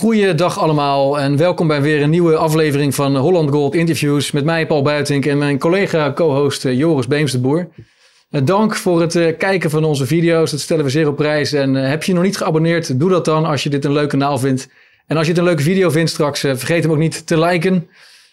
Goeiedag allemaal en welkom bij weer een nieuwe aflevering van Holland Gold Interviews met mij Paul Buitink en mijn collega co-host eh, Joris Beemsterboer. Uh, dank voor het uh, kijken van onze video's, dat stellen we zeer op prijs. En heb je nog niet geabonneerd, doe dat dan als je dit een leuk kanaal vindt. En als je het een leuke video vindt straks, vergeet hem ook niet te liken.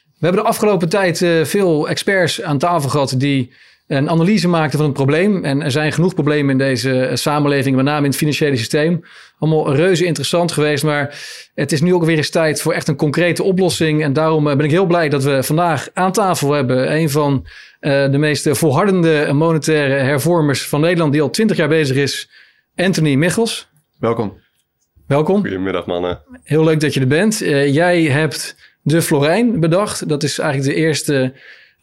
We hebben de afgelopen tijd veel experts aan tafel gehad die een analyse maakten van het probleem. En er zijn genoeg problemen in deze samenleving, met name in het financiële systeem. Allemaal reuze interessant geweest, maar het is nu ook weer eens tijd voor echt een concrete oplossing. En daarom eh, ben ik heel blij dat we vandaag aan tafel hebben een van uh, de meest volhardende monetaire hervormers van Nederland, die al twintig jaar bezig is, Anthony Michels. Welkom. Welkom. Goedemiddag mannen. Heel leuk dat je er bent. Uh, jij hebt de Florijn bedacht. Dat is eigenlijk de eerste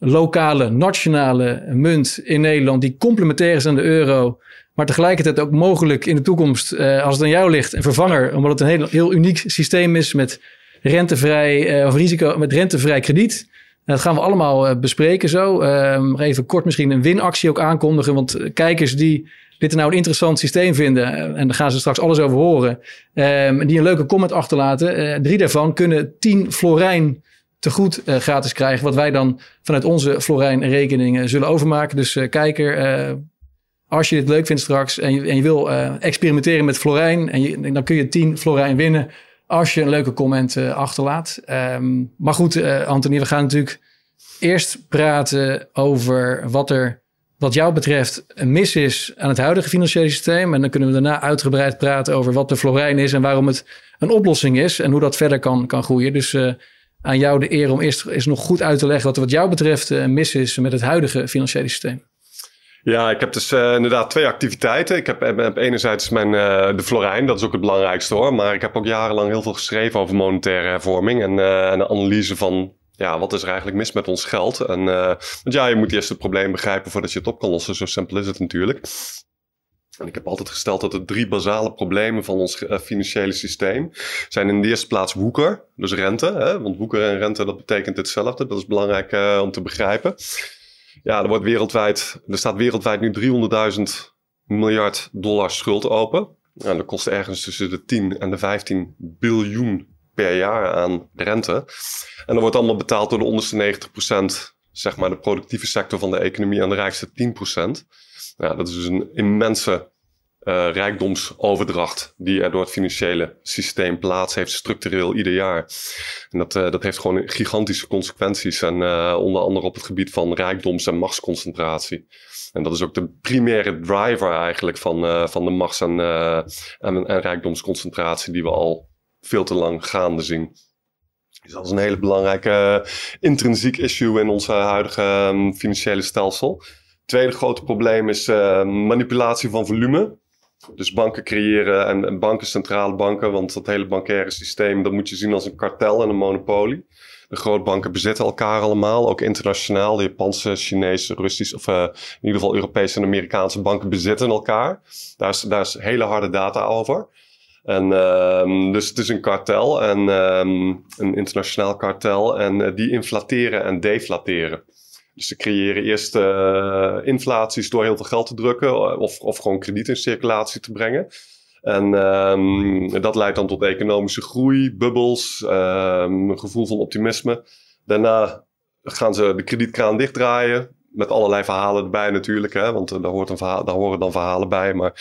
lokale, nationale munt in Nederland die complementair is aan de euro. Maar tegelijkertijd ook mogelijk in de toekomst, uh, als het aan jou ligt, een vervanger. Omdat het een heel, heel uniek systeem is met rentevrij, uh, of risico, met rentevrij krediet. Dat gaan we allemaal uh, bespreken zo. Ehm, even kort misschien een winactie ook aankondigen. Want kijkers die dit nou een interessant systeem vinden, en daar gaan ze straks alles over horen, um, die een leuke comment achterlaten. drie daarvan kunnen 10 florijn te goed uh, gratis krijgen. Wat wij dan vanuit onze Florijn rekeningen zullen overmaken. Dus uh, kijker, uh, als je dit leuk vindt straks en je, en je wil experimenteren met Florijn. En je, dan kun je 10 Florijn winnen als je een leuke comment achterlaat. Um, maar goed, Anthony, we gaan natuurlijk eerst praten over wat er wat jou betreft mis is aan het huidige financiële systeem. En dan kunnen we daarna uitgebreid praten over wat de Florijn is en waarom het een oplossing is en hoe dat verder kan, kan groeien. Dus uh, aan jou de eer om eerst eens nog goed uit te leggen wat er wat jou betreft uh, mis is met het huidige financiële systeem. Ja, ik heb dus uh, inderdaad twee activiteiten. Ik heb, heb enerzijds mijn, de Florijn, dat is ook het belangrijkste hoor. Maar ik heb ook jarenlang heel veel geschreven over monetaire hervorming en, en de analyse van ja, wat is er eigenlijk mis met ons geld? En, want ja, je moet eerst het probleem begrijpen voordat je het op kan lossen. Zo simpel is het natuurlijk. En ik heb altijd gesteld dat de drie basale problemen van ons uh, financiële systeem zijn in de eerste plaats woeker, dus rente. Hè? Want woeker en rente, dat betekent hetzelfde. Dat is belangrijk uh, om te begrijpen. Ja, er, wordt wereldwijd, er staat wereldwijd nu 300.000 miljard dollar schuld open. En dat kost ergens tussen de 10 en de 15 biljoen per jaar aan rente. En dat wordt allemaal betaald door de onderste 90%, zeg maar de productieve sector van de economie, en de rijkste 10%. Ja, dat is dus een immense uh, rijkdomsoverdracht die er door het financiële systeem plaats heeft, structureel ieder jaar. En dat, uh, dat heeft gewoon gigantische consequenties. En uh, onder andere op het gebied van rijkdoms- en machtsconcentratie. En dat is ook de primaire driver eigenlijk van, van de machts- en, en, en rijkdomsconcentratie die we al veel te lang gaande zien. Dus dat is een hele belangrijke intrinsiek issue in ons huidige um, financiële stelsel. Tweede grote probleem is uh, manipulatie van volume. Dus banken creëren en, en, banken, centrale banken, want dat hele bankaire systeem, dat moet je zien als een kartel en een monopolie. De grootbanken bezitten elkaar allemaal, ook internationaal. De Japanse, Chinese, Russische, of uh, in ieder geval Europese en Amerikaanse banken bezitten elkaar. Daar is, daar is hele harde data over. En, um, dus het is een kartel, en, um, een internationaal kartel. En uh, die inflateren en deflateren. Dus ze creëren eerst uh, inflaties door heel veel geld te drukken eh, of, of gewoon krediet in circulatie te brengen. En um, dat leidt dan tot economische groei, bubbels, um, een gevoel van optimisme. Daarna gaan ze de kredietkraan dichtdraaien. Met allerlei verhalen erbij natuurlijk, hè, want uh, daar, hoort een verhaal, daar horen dan verhalen bij. Maar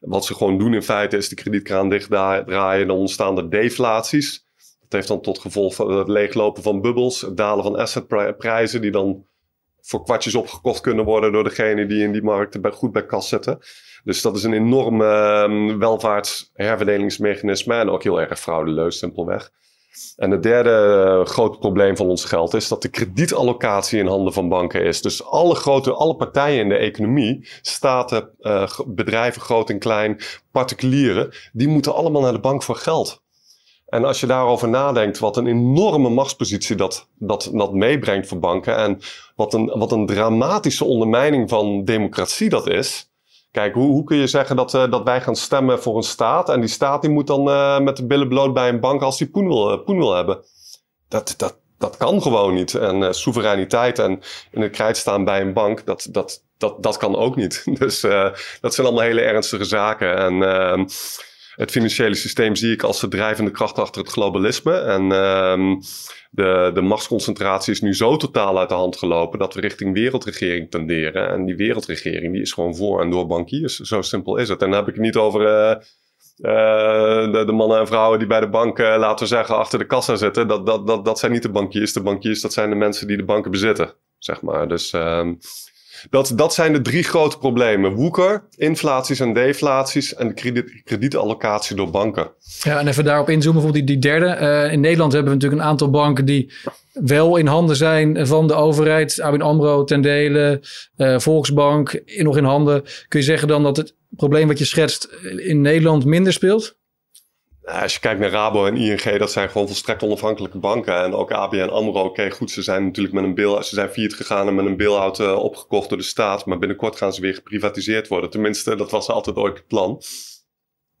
wat ze gewoon doen in feite is de kredietkraan dichtdraaien. Dan ontstaan er deflaties. Dat heeft dan tot gevolg het leeglopen van bubbels, het dalen van assetprijzen, die dan voor kwartjes opgekocht kunnen worden door degene die in die markt goed bij kas zitten. Dus dat is een enorm uh, welvaartsherverdelingsmechanisme en ook heel erg fraudeleus, simpelweg. En het derde uh, grote probleem van ons geld is dat de kredietallocatie in handen van banken is. Dus alle grote, alle partijen in de economie, staten, uh, bedrijven, groot en klein, particulieren, die moeten allemaal naar de bank voor geld. En als je daarover nadenkt, wat een enorme machtspositie dat, dat, dat meebrengt voor banken. En wat een, wat een dramatische ondermijning van democratie dat is. Kijk, hoe, hoe kun je zeggen dat, uh, dat wij gaan stemmen voor een staat. En die staat die moet dan uh, met de billen bloot bij een bank als die poen wil, uh, poen wil hebben. Dat, dat, dat kan gewoon niet. En soevereiniteit en in het krijt staan bij een bank, dat, dat, dat, dat kan ook niet. Dus dat zijn allemaal hele ernstige zaken. En ehm, het financiële systeem zie ik als de drijvende kracht achter het globalisme. En ehm, de, de machtsconcentratie is nu zo totaal uit de hand gelopen dat we richting wereldregering tenderen. En die wereldregering die is gewoon voor en door bankiers. Zo simpel is het. En dan heb ik het niet over uh, de, de, mannen en vrouwen die bij de bank, uh, laten we zeggen, achter de kassa zitten. Dat, dat, dat, dat zijn niet de bankiers. De bankiers, dat zijn de mensen die de banken bezitten, zeg maar. Dus... Um, dat, dat zijn de drie grote problemen. Woeker, inflaties en deflaties en de krediet, kredietallocatie door banken. Ja, en even daarop inzoomen, bijvoorbeeld die, die derde. Uh, in Nederland hebben we natuurlijk een aantal banken die wel in handen zijn van de overheid. ABN AMRO ten dele, uh, Volksbank nog in handen. Kun je zeggen dan dat het probleem wat je schetst in Nederland minder speelt? Als je kijkt naar Rabo en ING, dat zijn gewoon volstrekt onafhankelijke banken. En ook ABN AMRO, oké goed, ze zijn natuurlijk met een bill, ze zijn failliet gegaan en met een bail-out uh, opgekocht door de staat. Maar binnenkort gaan ze weer geprivatiseerd worden. Tenminste, dat was altijd ooit het plan.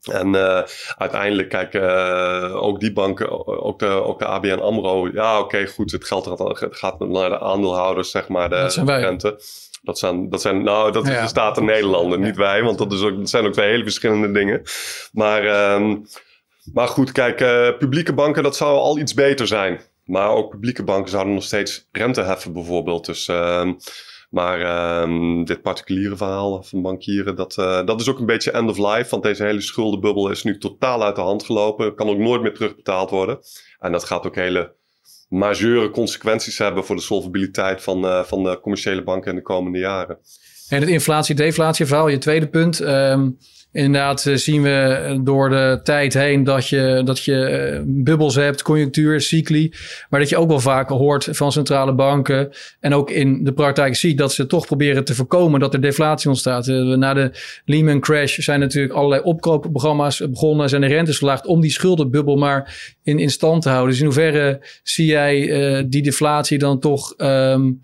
En uh, uiteindelijk, kijk, uh, ook die banken, ook de, ook de ABN AMRO. Ja, oké, okay, goed, het geld gaat naar de aandeelhouders, zeg maar, de dat zijn wij. rente. Dat zijn, dat zijn, nou, dat is ja. de Staten Nederlanden, niet wij, want dat, is ook, dat zijn ook twee hele verschillende dingen. Maar... Um, maar goed, kijk, uh, publieke banken, dat zou al iets beter zijn. Maar ook publieke banken zouden nog steeds rente heffen, bijvoorbeeld. Dus, uh, maar uh, dit particuliere verhaal van bankieren, dat, uh, dat is ook een beetje end of life. Want deze hele schuldenbubbel is nu totaal uit de hand gelopen. Kan ook nooit meer terugbetaald worden. En dat gaat ook hele majeure consequenties hebben voor de solvabiliteit van, uh, van de commerciële banken in de komende jaren. En het inflatie-deflatie verhaal, je tweede punt. Um, Inderdaad uh, zien we door de tijd heen dat je, dat je uh, bubbels hebt, conjunctuur, cycli. Maar dat je ook wel vaker hoort van centrale banken. En ook in de praktijk ziet dat ze toch proberen te voorkomen dat er deflatie ontstaat. Uh, na de Lehman crash zijn natuurlijk allerlei opkoopprogramma's begonnen. Zijn de rentes verlaagd om die schuldenbubbel maar in, stand te houden. Dus in hoeverre zie jij die deflatie dan toch... Um,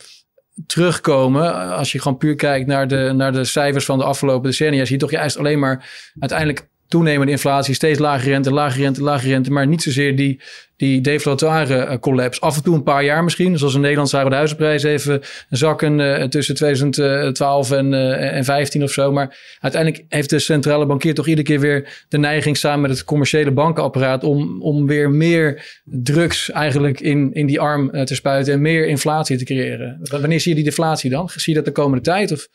terugkomen. Als je gewoon puur kijkt naar de, naar de cijfers van de afgelopen decennia, zie je toch juist alleen maar uiteindelijk toenemende inflatie, steeds lage rente, lage rente, lage rente, maar niet zozeer die, die deflatoire uh, collapse. Af en toe een paar jaar misschien, zoals in Nederland zagen we de huizenprijs even zakken uh, tussen 2012 en, uh, en 15 of zo. Maar uiteindelijk heeft de centrale bankier toch iedere keer weer de neiging samen met het commerciële bankenapparaat om, om weer meer drugs eigenlijk in, in die arm te spuiten en meer inflatie te creëren. Wanneer zie je die deflatie dan? Zie je dat de komende tijd? Of?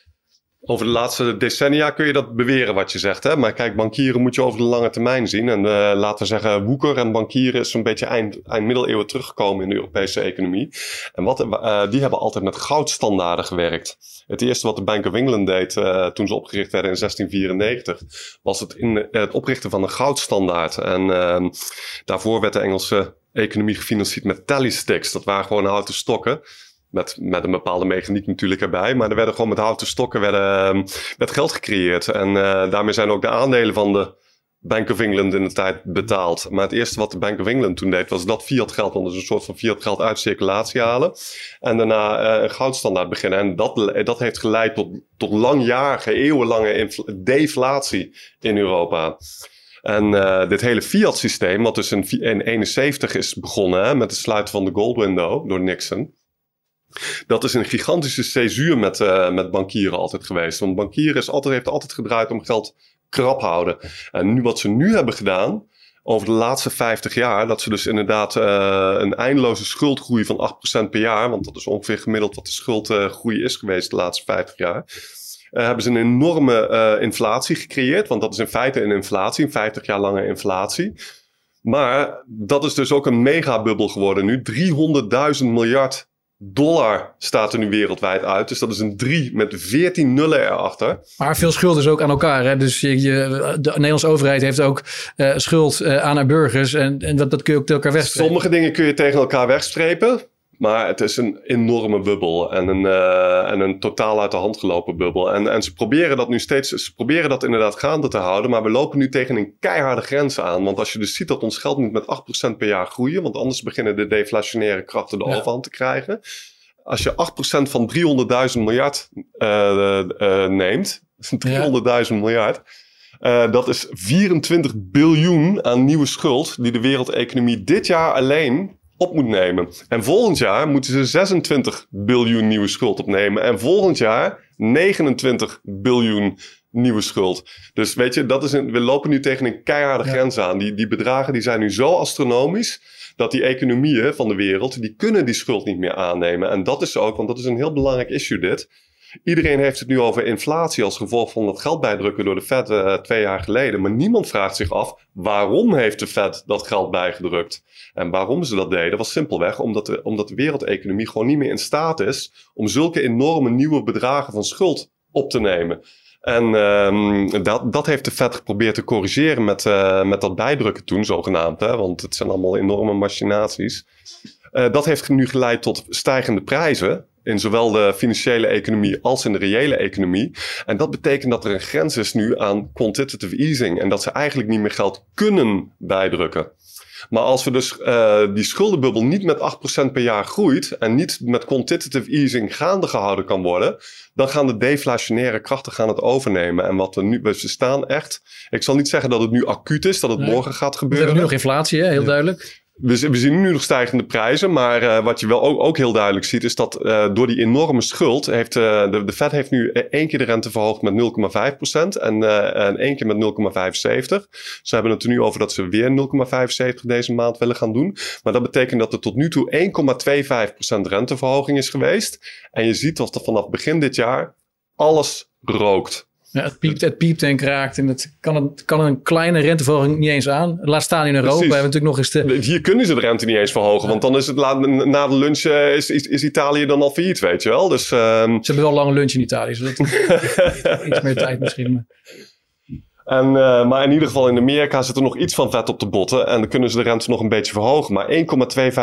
Over de laatste decennia kun je dat beweren wat je zegt. Hè? Maar kijk, bankieren moet je over de lange termijn zien. En uh, laten we zeggen, woeker en bankieren is zo'n beetje eind, eind middeleeuwen teruggekomen in de Europese economie. En wat, uh, die hebben altijd met goudstandaarden gewerkt. Het eerste wat de Bank of England deed uh, toen ze opgericht werden in 1694, was het, in, het oprichten van een goudstandaard. En ehm, daarvoor werd de Engelse economie gefinancierd met tally sticks. Dat waren gewoon houten stokken. Met, met een bepaalde mechaniek natuurlijk erbij. Maar er werden gewoon met houten stokken werden, ehm, werd geld gecreëerd. En uh, daarmee zijn ook de aandelen van de Bank of England in de tijd betaald. Maar het eerste wat de Bank of England toen deed, was dat fiat geld, dus een soort van fiat geld uit circulatie halen. En daarna uh, een goudstandaard beginnen. En dat, dat heeft geleid tot, tot langjarige, eeuwenlange deflatie in Europa. En dit hele fiat systeem, wat dus in 1971 is begonnen met het sluiten van de gold window door Nixon. Dat is een gigantische césuur met, uh, met bankieren altijd geweest. Want bankieren is altijd, heeft altijd gedraaid om geld krap houden. En nu wat ze nu hebben gedaan, over de laatste 50 jaar, dat ze dus inderdaad uh, een eindeloze schuldgroei van 8% per jaar, want dat is ongeveer gemiddeld wat de schuldgroei is geweest de laatste 50 jaar. Uh, hebben ze een enorme inflatie gecreëerd, want dat is in feite een inflatie, een 50 jaar lange inflatie. Maar dat is dus ook een megabubbel geworden nu. 300.000 miljard dollar staat er nu wereldwijd uit. Dus dat is een 3 met 14 nullen erachter. Maar veel schuld is ook aan elkaar. Hè? Dus je, je, de Nederlandse overheid heeft ook uh, schuld uh, aan haar burgers. En, en dat, dat kun je ook tegen elkaar wegstrepen. Sommige dingen kun je tegen elkaar wegstrepen. Maar het is een enorme bubbel en een, uh, en een totaal uit de hand gelopen bubbel. En, en ze proberen dat nu steeds, ze proberen dat inderdaad gaande te houden. Maar we lopen nu tegen een keiharde grens aan. Want als je dus ziet dat ons geld moet met 8% per jaar groeien. Want anders beginnen de deflationaire krachten de ja. overhand te krijgen. Als je 8% van 300.000 miljard uh, uh, neemt, 300.000 ja. miljard. Uh, dat is 24 biljoen aan nieuwe schuld die de wereldeconomie dit jaar alleen op moet nemen. En volgend jaar moeten ze 26 biljoen nieuwe schuld opnemen. En volgend jaar 29 biljoen nieuwe schuld. Dus weet je, dat is een, we lopen nu tegen een keiharde grens aan. Die, die bedragen die zijn nu zo astronomisch dat die economieën van de wereld, die kunnen die schuld niet meer aannemen. En dat is ook, want dat is een heel belangrijk issue dit. Iedereen heeft het nu over inflatie als gevolg van dat geld bijdrukken door de Fed uh, twee jaar geleden. Maar niemand vraagt zich af waarom heeft de Fed dat geld bijgedrukt. En waarom ze dat deden was simpelweg omdat de, omdat de wereldeconomie gewoon niet meer in staat is om zulke enorme nieuwe bedragen van schuld op te nemen. En um, dat, dat heeft de Fed geprobeerd te corrigeren met, uh, met dat bijdrukken toen, zogenaamd. Hè? Want het zijn allemaal enorme machinaties. Uh, dat heeft nu geleid tot stijgende prijzen in zowel de financiële economie als in de reële economie. En dat betekent dat er een grens is nu aan quantitative easing. En dat ze eigenlijk niet meer geld kunnen bijdrukken. Maar als we dus uh, die schuldenbubbel niet met 8% per jaar groeit en niet met quantitative easing gaande gehouden kan worden, dan gaan de deflationaire krachten gaan het overnemen. En wat we nu, we staan echt, ik zal niet zeggen dat het nu acuut is, dat het nee. morgen gaat gebeuren. We hebben nu nog inflatie, hè? heel duidelijk we, zien nu nog stijgende prijzen, maar uh, wat je wel ook, ook, heel duidelijk ziet, is dat uh, door die enorme schuld heeft uh, de, de Fed heeft nu één keer de rente verhoogd met 0,5% en, en één keer met 0,75. Ze hebben het er nu over dat ze weer 0,75 deze maand willen gaan doen. Maar dat betekent dat er tot nu toe 1,25% renteverhoging is geweest. En je ziet dat er vanaf begin dit jaar alles rookt. Ja, het, piept, het piept en kraakt. En het kan, een, kan een kleine renteverhoging niet eens aan. Laat staan in Europa. We hebben natuurlijk nog eens de... Hier kunnen ze de rente niet eens verhogen. Want dan is het na de lunch uh, is, is, is, Italië dan al failliet, weet je wel. Dus, um... Ze hebben wel lange lunch in Italië. Zodat iets meer tijd misschien. En, uh, maar in ieder geval in Amerika zit er nog iets van vet op de botten. En dan kunnen ze de rente nog een beetje verhogen. Maar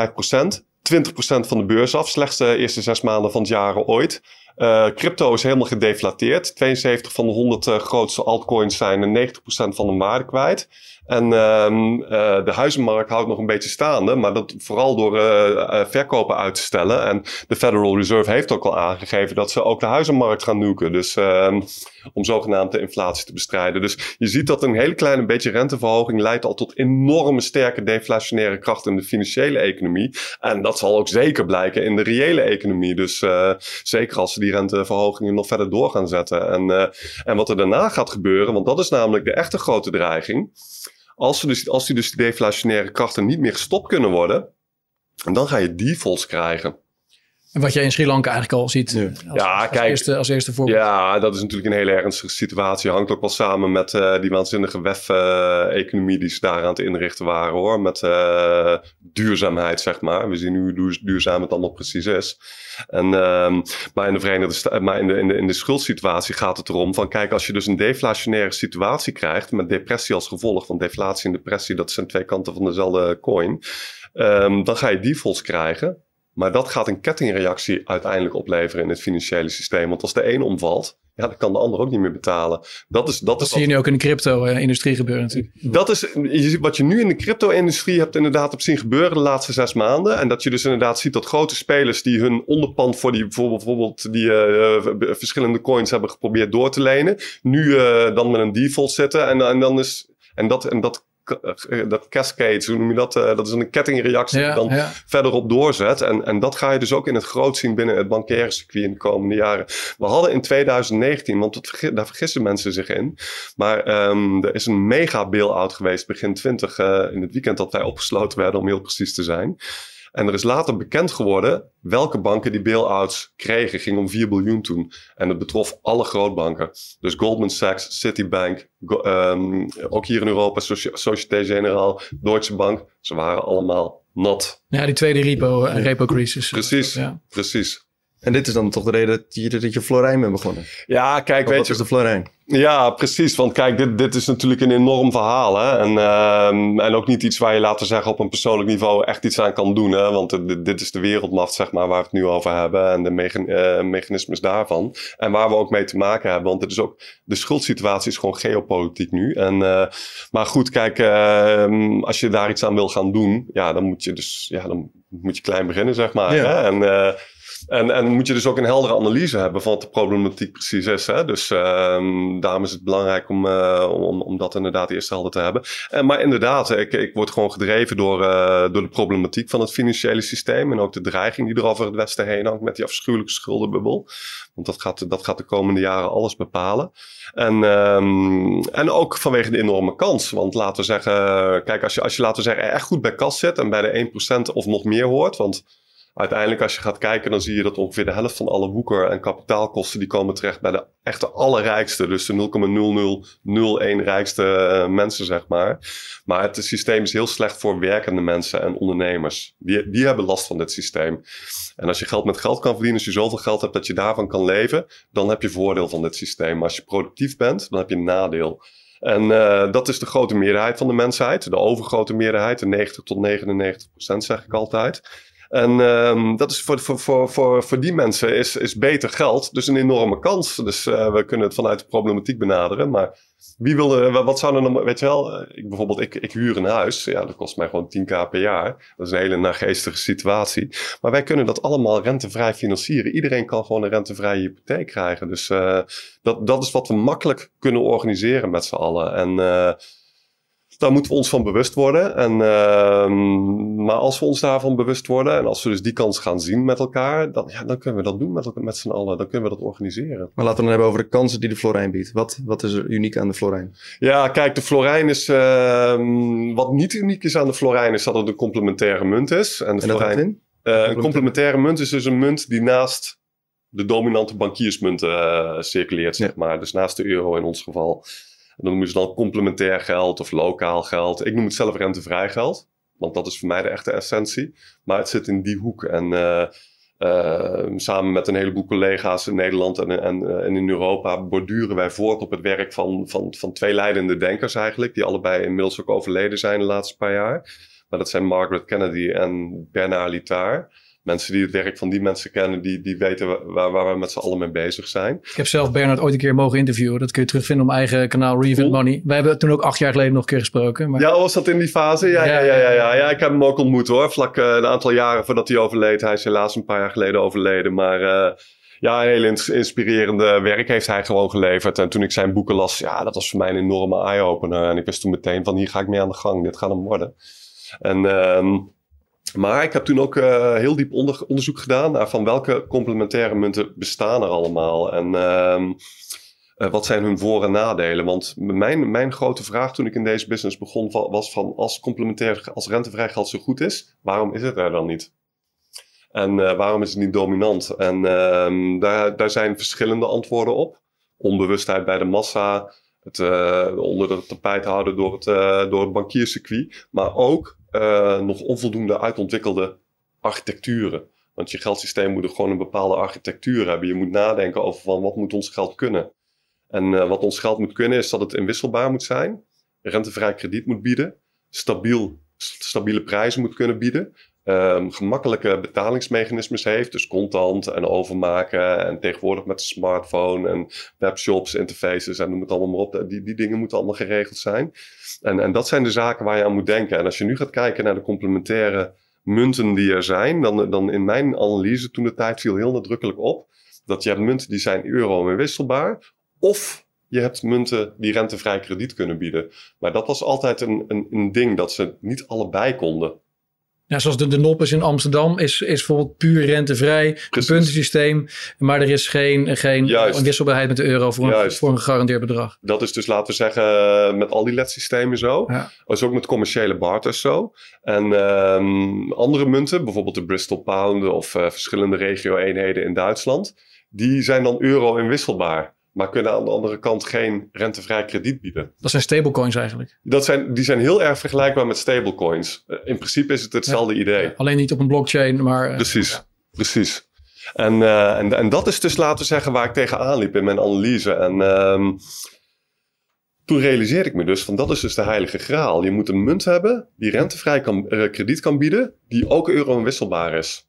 1,25 procent. 20% van de beurs af. Slechts de eerste zes maanden van het jaar ooit. Uh, crypto is helemaal gedeflateerd. 72 van de 100 uh, grootste altcoins zijn 90% van de waarde kwijt. En um, de huizenmarkt houdt nog een beetje staande, maar dat vooral door uh, verkopen uit te stellen. En de Federal Reserve heeft ook al aangegeven dat ze ook de huizenmarkt gaan nuken. Dus um, om zogenaamd de inflatie te bestrijden. Dus je ziet dat een hele kleine beetje renteverhoging leidt al tot enorme sterke deflationaire krachten in de financiële economie. En dat zal ook zeker blijken in de reële economie. Dus zeker als ze die renteverhogingen nog verder door gaan zetten. En, en wat er daarna gaat gebeuren, want dat is namelijk de echte grote dreiging. Als, dus, als die dus die deflationaire krachten niet meer gestopt kunnen worden, dan ga je defaults krijgen. En wat jij in Sri Lanka eigenlijk al ziet. Als, ja, als, kijk, eerste, als eerste voorbeeld. Ja, dat is natuurlijk een hele ernstige situatie. Hangt ook wel samen met uh, die waanzinnige WEF-economie uh, die ze daar aan het inrichten waren hoor. Met uh, duurzaamheid, zeg maar. We zien nu hoe duurzaam het allemaal precies is. En, um, maar in de Verenigde maar in de, in, de, in de schuldsituatie gaat het erom van kijk, als je dus een deflationaire situatie krijgt met depressie als gevolg, van deflatie en depressie, dat zijn twee kanten van dezelfde coin. Um, dan ga je defaults krijgen. Maar dat gaat een kettingreactie uiteindelijk opleveren in het financiële systeem. Want als de een omvalt, ja, dan kan de ander ook niet meer betalen. Dat, is, dat, dat zie je nu ook in de crypto-industrie gebeuren natuurlijk. Dat is wat je nu in de crypto-industrie hebt inderdaad op zien gebeuren de laatste zes maanden. En dat je dus inderdaad ziet dat grote spelers die hun onderpand voor die bijvoorbeeld die uh, verschillende coins hebben geprobeerd door te lenen. Nu uh, dan met een default zitten. En, en dan is en dat, en dat eh, dat cascade, hoe noem je dat? Uh, dat is een kettingreactie die dan ja. verderop doorzet. En, en dat ga je dus ook in het groot zien binnen het bankaire circuit in de komende jaren. We hadden in 2019, want dat, daar vergissen mensen zich in. Maar um, er is een mega bail-out geweest begin 20 uh, in het weekend dat wij opgesloten werden, om heel precies te zijn. En er is later bekend geworden welke banken die bail-outs kregen. Ging om 4 biljoen toen. En het betrof alle grootbanken. Dus Goldman Sachs, Citibank, um, ook hier in Europa, Société Générale, Deutsche Bank. Ze waren allemaal nat. Ja, die tweede repo, uh, repo crisis. Precies, ja. precies. En dit is dan toch de reden dat je, dat je Florijn bent begonnen? Ja, kijk, weet je... is de Florijn? Ja, precies. Want kijk, dit, dit is natuurlijk een enorm verhaal. Hè? En, uh, en ook niet iets waar je, laten we zeggen, op een persoonlijk niveau echt iets aan kan doen. Hè? Want dit, dit is de wereldmacht, zeg maar, waar we het nu over hebben. En de mechan uh, mechanismes daarvan. En waar we ook mee te maken hebben. Want het is ook, de schuldsituatie is gewoon geopolitiek nu. En, uh, maar goed, kijk, ehm, als je daar iets aan wil gaan doen, ja, dan moet je dus, ja, dan moet je klein beginnen, zeg maar. Ja. Hè? En, En, en moet je dus ook een heldere analyse hebben van wat de problematiek precies is. Hè? Dus ehm, daarom is het belangrijk om, uh, om, om dat inderdaad eerst helder te hebben. En, maar inderdaad, ik, ik word gewoon gedreven door, uh, door de problematiek van het financiële systeem. En ook de dreiging die er over het Westen heen hangt met die afschuwelijke schuldenbubbel. Want dat gaat, dat gaat de komende jaren alles bepalen. En, um, en ook vanwege de enorme kans. Want laten we zeggen, kijk, als je, als je laten we zeggen echt goed bij kas zit en bij de 1% of nog meer hoort. Want uiteindelijk als je gaat kijken, dan zie je dat ongeveer de helft van alle woeker- en kapitaalkosten die komen terecht bij de echte allerrijkste. Dus de 0,0001 rijkste uh, mensen, zeg maar. Maar het systeem is heel slecht voor werkende mensen en ondernemers. Die, die hebben last van dit systeem. En als je geld met geld kan verdienen, als je zoveel geld hebt dat je daarvan kan leven, dan heb je voordeel van dit systeem. Maar als je productief bent, dan heb je een nadeel. En uh, dat is de grote meerderheid van de mensheid. De overgrote meerderheid, de 90 tot 99 procent zeg ik altijd. En um, dat is voor, voor, voor, voor, voor die mensen is, is beter geld dus een enorme kans. Dus uh, we kunnen het vanuit de problematiek benaderen. Maar wie wil er, wat zou er dan, weet je wel, ik, bijvoorbeeld ik, ik huur een huis. Ja, dat kost mij gewoon 10k per jaar. Dat is een hele nageestige situatie. Maar wij kunnen dat allemaal rentevrij financieren. Iedereen kan gewoon een rentevrije hypotheek krijgen. Dus uh, dat, dat is wat we makkelijk kunnen organiseren met z'n allen. En uh, daar moeten we ons van bewust worden. En, uh, maar als we ons daarvan bewust worden en als we dus die kans gaan zien met elkaar, dan, ja, dan kunnen we dat doen met, met z'n allen. Dan kunnen we dat organiseren. Maar laten we dan hebben over de kansen die de Florijn biedt. Wat, wat is er uniek aan de Florijn? Ja, kijk, de Florijn is. Uh, wat niet uniek is aan de Florijn is dat het een complementaire munt is. En, de en Florijn, in? Uh, een complementaire munt is dus een munt die naast de dominante bankiersmunten uh, circuleert, zeg maar. Dus naast de euro in ons geval. En dan noemen ze dan complementair geld of lokaal geld. Ik noem het zelf rentevrij geld. Want dat is voor mij de echte essentie. Maar het zit in die hoek. En uh, uh, samen met een heleboel collega's in Nederland en, en, en, in Europa borduren wij voort op het werk van, van, van twee leidende denkers eigenlijk. Die allebei inmiddels ook overleden zijn de laatste paar jaar. Maar dat zijn Margaret Kennedy en Bernard Littard mensen die het werk van die mensen kennen, die, die weten waar, waar we met z'n allen mee bezig zijn. Ik heb zelf Bernard ooit een keer mogen interviewen. Dat kun je terugvinden op mijn eigen kanaal Reinvent cool. Money. Wij hebben toen ook acht jaar geleden nog een keer gesproken. Maar... Ja, was dat in die fase? Ja, ja, ja, ja, ja, ja. ik heb hem ook ontmoet hoor. Vlak uh, een aantal jaren voordat hij overleed. Hij is helaas een paar jaar geleden overleden. Maar uh, ja, een hele inspirerende werk heeft hij gewoon geleverd. En toen ik zijn boeken las, ja, dat was voor mij een enorme eye-opener. En ik wist toen meteen van hier ga ik mee aan de gang. Dit gaat hem worden. En... Uh, maar ik heb toen ook uh, heel diep onder, onderzoek gedaan naar van welke complementaire munten bestaan er allemaal. En uh, uh, wat zijn hun voor- en nadelen? Want mijn, mijn grote vraag toen ik in deze business begon was van als complementair, als rentevrij geld zo goed is, waarom is het er dan niet? En uh, waarom is het niet dominant? En uh, daar, daar zijn verschillende antwoorden op. Onbewustheid bij de massa, het onder de tapijt houden door het, door het bankierscircuit, maar ook uh, nog onvoldoende uitontwikkelde architecturen. Want je geldsysteem moet er gewoon een bepaalde architectuur hebben. Je moet nadenken over van wat moet ons geld kunnen. En uh, wat ons geld moet kunnen is dat het inwisselbaar moet zijn, rentevrij krediet moet bieden, stabiel, stabiele prijzen moet kunnen bieden, um, gemakkelijke betalingsmechanismes heeft, dus contant en overmaken en tegenwoordig met de smartphone en webshops, interfaces en noem het allemaal maar op. Die, die dingen moeten allemaal geregeld zijn. En, en dat zijn de zaken waar je aan moet denken. En als je nu gaat kijken naar de complementaire munten die er zijn, dan, dan in mijn analyse toen de tijd viel heel nadrukkelijk op dat je hebt munten die zijn euro en wisselbaar, of je hebt munten die rentevrij krediet kunnen bieden. Maar dat was altijd een, een, een ding dat ze niet allebei konden. Ja, zoals de, de Noppes in Amsterdam is, is bijvoorbeeld puur rentevrij, een puntensysteem. Maar er is geen, geen wisselbaarheid met de euro voor een, voor een gegarandeerd bedrag. Dat is dus, laten we zeggen, met al die LED-systemen zo. Ja. Dat is ook met commerciële barters zo. En um, andere munten, bijvoorbeeld de Bristol Pound of uh, verschillende regio-eenheden in Duitsland. Die zijn dan euro inwisselbaar maar kunnen aan de andere kant geen rentevrij krediet bieden. Dat zijn stablecoins eigenlijk. Dat zijn, die zijn heel erg vergelijkbaar met stablecoins. In principe is het hetzelfde ja. idee. Alleen niet op een blockchain, maar... Precies, ja. precies. En, uh, en, en dat is dus, laten we zeggen, waar ik tegenaan liep in mijn analyse. En um, toen realiseerde ik me dus van dat is dus de heilige graal. Je moet een munt hebben die rentevrij kan, uh, krediet kan bieden, die ook euro wisselbaar is.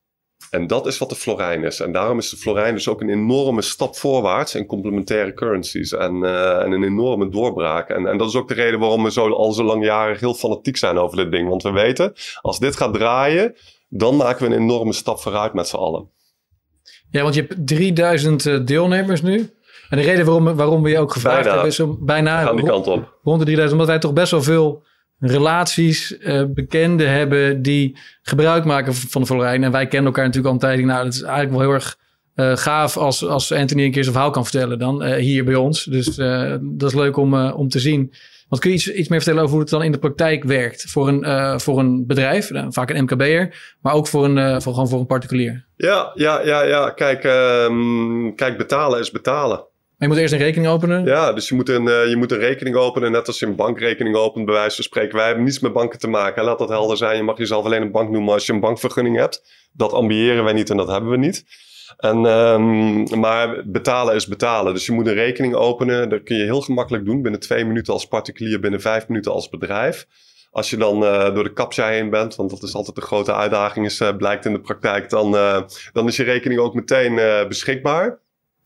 En dat is wat de florijn is. En daarom is de florijn dus ook een enorme stap voorwaarts in complementaire currencies. En, uh, en een enorme doorbraak. En, en dat is ook de reden waarom we zo, al zo lang jaren heel fanatiek zijn over dit ding. Want we weten, als dit gaat draaien, dan maken we een enorme stap vooruit met z'n allen. Ja, want je hebt 3000 eh, deelnemers nu. En de reden waarom, waarom we je ook gevraagd Bijna. hebben is om bijna Gaan die ro- kant op. rond de 3000, omdat wij toch best wel veel relaties, eh, bekenden hebben die gebruik maken van de Florijn. En wij kennen elkaar natuurlijk al een tijd. Nou, dat is eigenlijk wel heel erg eh, gaaf als, als Anthony een keer zijn verhaal kan vertellen dan eh, hier bij ons. Dus dat is leuk om, om te zien. Want kun je iets, iets meer vertellen over hoe het dan in de praktijk werkt voor een, voor een bedrijf, eh, vaak een MKB'er, maar ook voor een, voor, gewoon voor een particulier? Ja, ja, ja, ja. Kijk, ehm, kijk, betalen is betalen. Maar je moet eerst een rekening openen. Ja, dus je moet, een, eh, je moet een rekening openen, net als je een bankrekening opent, bij wijze van spreken. Wij hebben niets met banken te maken. Laat dat helder zijn. Je mag jezelf alleen een bank noemen als je een bankvergunning hebt. Dat ambiëren wij niet en dat hebben we niet. En, ehm, maar betalen is betalen. Dus je moet een rekening openen. Dat kun je heel gemakkelijk doen. Binnen twee minuten als particulier, binnen vijf minuten als bedrijf. Als je dan eh, door de captcha heen bent, want dat is altijd de grote uitdaging, is, eh, blijkt in de praktijk, dan, dan is je rekening ook meteen beschikbaar.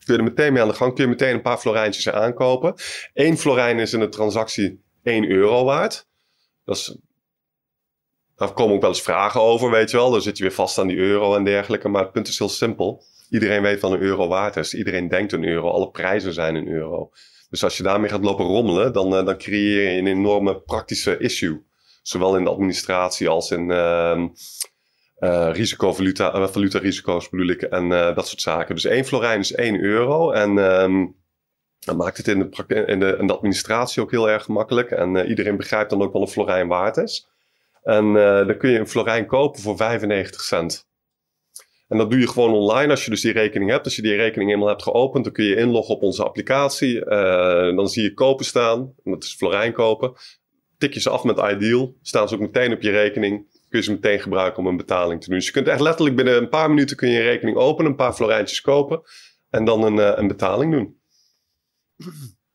Kun je er meteen mee aan de gang, kun je meteen een paar florijntjes aankopen. Eén florijn is in de transactie 1 euro waard. Dat is, daar komen ook wel eens vragen over, weet je wel. Dan zit je weer vast aan die euro en dergelijke. Maar het punt is heel simpel. Iedereen weet wat een euro waard is. Iedereen denkt een euro. Alle prijzen zijn een euro. Dus als je daarmee gaat lopen rommelen, dan, eh, dan creëer je een enorme praktische issue. Zowel in de administratie als in ehm eh risicovaluta, eh, valutarisico's bedoel ik. En eh, dat soort zaken. Dus één florijn is 1 euro. En ehm dat maakt het in de, de, in de administratie ook heel erg gemakkelijk. En iedereen begrijpt dan ook wat een florijn waard is. En dan kun je een florijn kopen voor 95 cent. En dat doe je gewoon online als je dus die rekening hebt. Als je die rekening eenmaal hebt geopend, dan kun je inloggen op onze applicatie. Dan zie je kopen staan. Dat is florijn kopen. Tik je ze af met Ideal. Staan ze ook meteen op je rekening. Kun je ze meteen gebruiken om een betaling te doen. Dus je kunt echt letterlijk binnen een paar minuten kun je een rekening openen. Een paar florijntjes kopen. En dan een, eh, een betaling doen.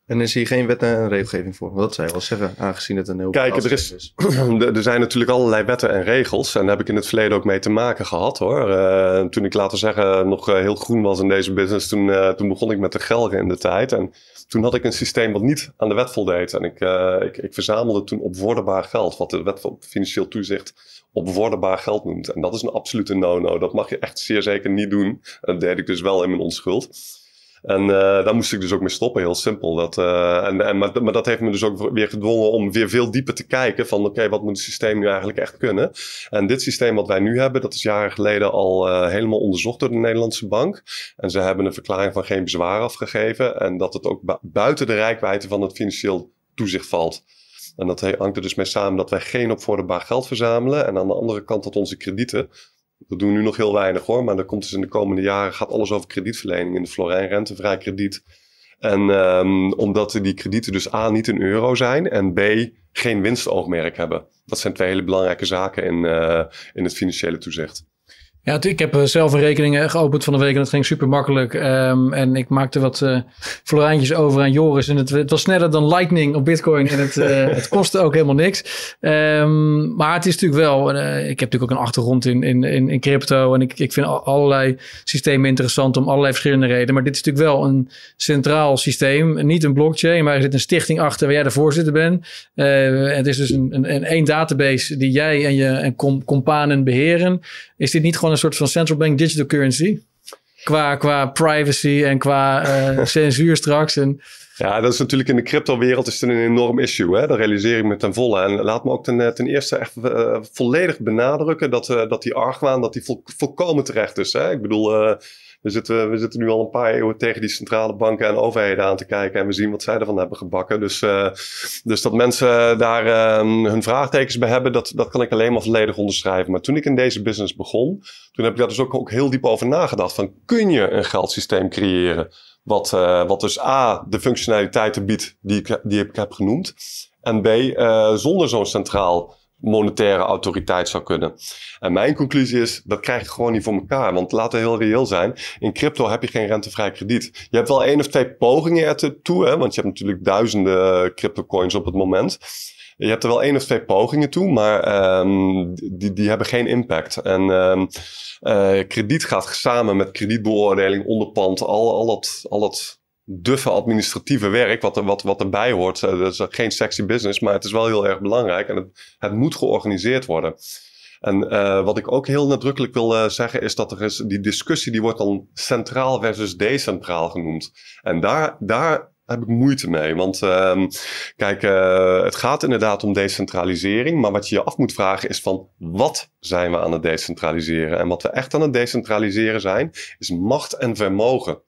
En is hier geen wet en regelgeving voor? Dat zou je wel zeggen, aangezien het een heel Kijk, er is- Er zijn natuurlijk allerlei wetten en regels. En daar heb ik in het verleden ook mee te maken gehad hoor. Eh, toen ik, laten we zeggen, nog eh, heel groen was in deze business. Toen, toen begon ik met de gelgen in de tijd. En toen had ik een systeem wat niet aan de wet voldeed. En ik, ik, ik verzamelde toen opvorderbaar geld. Wat de wet van financieel toezicht opvorderbaar geld noemt. En dat is een absolute no-no. Dat mag je echt zeer zeker niet doen. Dat deed ik dus wel in mijn onschuld. En eh, daar moest ik dus ook mee stoppen, heel simpel. Dat, eh, en, en, maar, maar dat heeft me dus ook weer gedwongen om weer veel dieper te kijken van oké, wat moet het systeem nu eigenlijk echt kunnen? En dit systeem wat wij nu hebben, dat is jaren geleden al eh, helemaal onderzocht door de Nederlandse bank. En ze hebben een verklaring van geen bezwaar afgegeven en dat het ook bu- buiten de rijkwijde van het financieel toezicht valt. En dat hangt er dus mee samen dat wij geen opvorderbaar geld verzamelen. En aan de andere kant dat onze kredieten, dat doen we nu nog heel weinig hoor, maar dan komt dus in de komende jaren gaat alles over kredietverlening in de Florijn, rentevrij krediet. En ehm, omdat die kredieten dus A niet een euro zijn en B geen winstoogmerk hebben. Dat zijn twee hele belangrijke zaken in, eh, in het financiële toezicht. Ja, ik heb eh, zelf een rekening eh, geopend van de week en dat ging super makkelijk. Ehm, en ik maakte wat florijntjes over aan Joris. En het, het was sneller dan Lightning op Bitcoin. En het, het kostte ook helemaal niks. Ehm, maar het is natuurlijk wel. ik heb natuurlijk ook een achtergrond in, in, in, crypto. En ik, ik vind al- allerlei systemen interessant om allerlei verschillende redenen. Maar dit is natuurlijk wel een centraal systeem. Niet een blockchain, maar er zit een stichting achter waar jij de voorzitter bent. Het is dus een, een, een één database die jij en je en com, companen beheren. Is dit niet gewoon een soort van central bank digital currency? Qua, qua privacy en qua eh, censuur straks. En, Ja, dat is natuurlijk in de crypto-wereld is het een enorm issue. Hè? Dat realiseer ik me ten volle. En laat me ook ten, eh, ten eerste echt eh, volledig benadrukken dat, dat die argwaan dat die vol- volkomen terecht is. Hè? Ik bedoel, we, zitten, we zitten nu al een paar eeuwen tegen die centrale banken en overheden aan te kijken. En we zien wat zij ervan hebben gebakken. Dus, eh, dus dat mensen daar eh, hun vraagtekens bij hebben, dat, dat kan ik alleen maar volledig onderschrijven. Maar toen ik in deze business begon, toen heb ik daar dus ook, ook heel diep over nagedacht. Van, kun je een geldsysteem creëren? Wat, eh, wat dus A, de functionaliteiten biedt die ik, die ik heb genoemd. En B, eh, zonder zo'n centraal monetaire autoriteit zou kunnen. En mijn conclusie is, dat krijg je gewoon niet voor elkaar. Want laten we heel reëel zijn, in crypto heb je geen rentevrij krediet. Je hebt wel één of twee pogingen ertoe, hè, want je hebt natuurlijk duizenden crypto coins op het moment. Je hebt er wel één of twee pogingen toe, maar ehm, die, die hebben geen impact. En ehm, eh, krediet gaat samen met kredietbeoordeling, onderpand, al, al, dat, al dat duffe administratieve werk wat, wat, wat erbij hoort. Eh, dat is geen sexy business, maar het is wel heel erg belangrijk en het, het moet georganiseerd worden. En uh, wat ik ook heel nadrukkelijk wil zeggen is dat er is, die discussie die wordt dan centraal versus decentraal genoemd. En daar, daar heb ik moeite mee. Want uh, kijk, het gaat inderdaad om decentralisering. Maar wat je je af moet vragen is van wat zijn we aan het decentraliseren? En wat we echt aan het decentraliseren zijn, is macht en vermogen.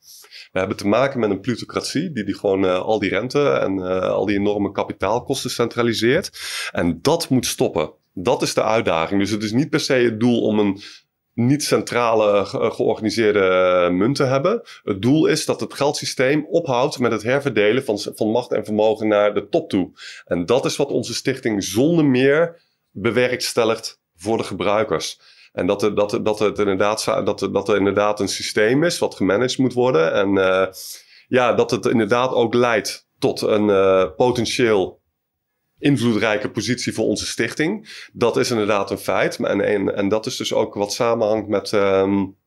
We hebben te maken met een plutocratie die, die gewoon uh, al die rente en uh, al die enorme kapitaalkosten centraliseert. En dat moet stoppen. Dat is de uitdaging. Dus het is niet per se het doel om een niet centrale georganiseerde munt te hebben. Het doel is dat het geldsysteem ophoudt met het herverdelen van, van macht en vermogen naar de top toe. En dat is wat onze stichting zonder meer bewerkstelligt voor de gebruikers. En dat, er, dat, dat, het inderdaad, dat, er, dat er inderdaad een systeem is wat gemanaged moet worden. En uh, ja, dat het inderdaad ook leidt tot een uh, potentieel invloedrijke positie voor onze stichting. Dat is inderdaad een feit. En, en, en dat is dus ook wat samenhangt met, um,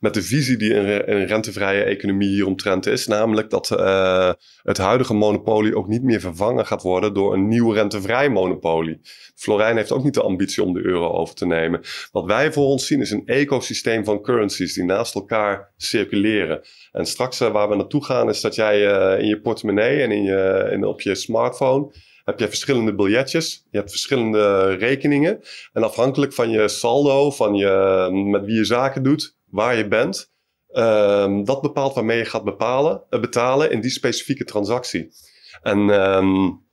met de visie die een, een rentevrije economie hieromtrent is. Namelijk dat uh, het huidige monopolie ook niet meer vervangen gaat worden door een nieuw rentevrij monopolie. Florijn heeft ook niet de ambitie om de euro over te nemen. Wat wij voor ons zien is een ecosysteem van currencies die naast elkaar circuleren. En straks uh, waar we naartoe gaan is dat jij uh, in je portemonnee en in je, in, op je smartphone heb je verschillende biljetjes. Je hebt verschillende rekeningen. En afhankelijk van je saldo, van je, met wie je zaken doet, waar je bent, um, dat bepaalt waarmee je gaat bepalen, uh, betalen in die specifieke transactie. En, um,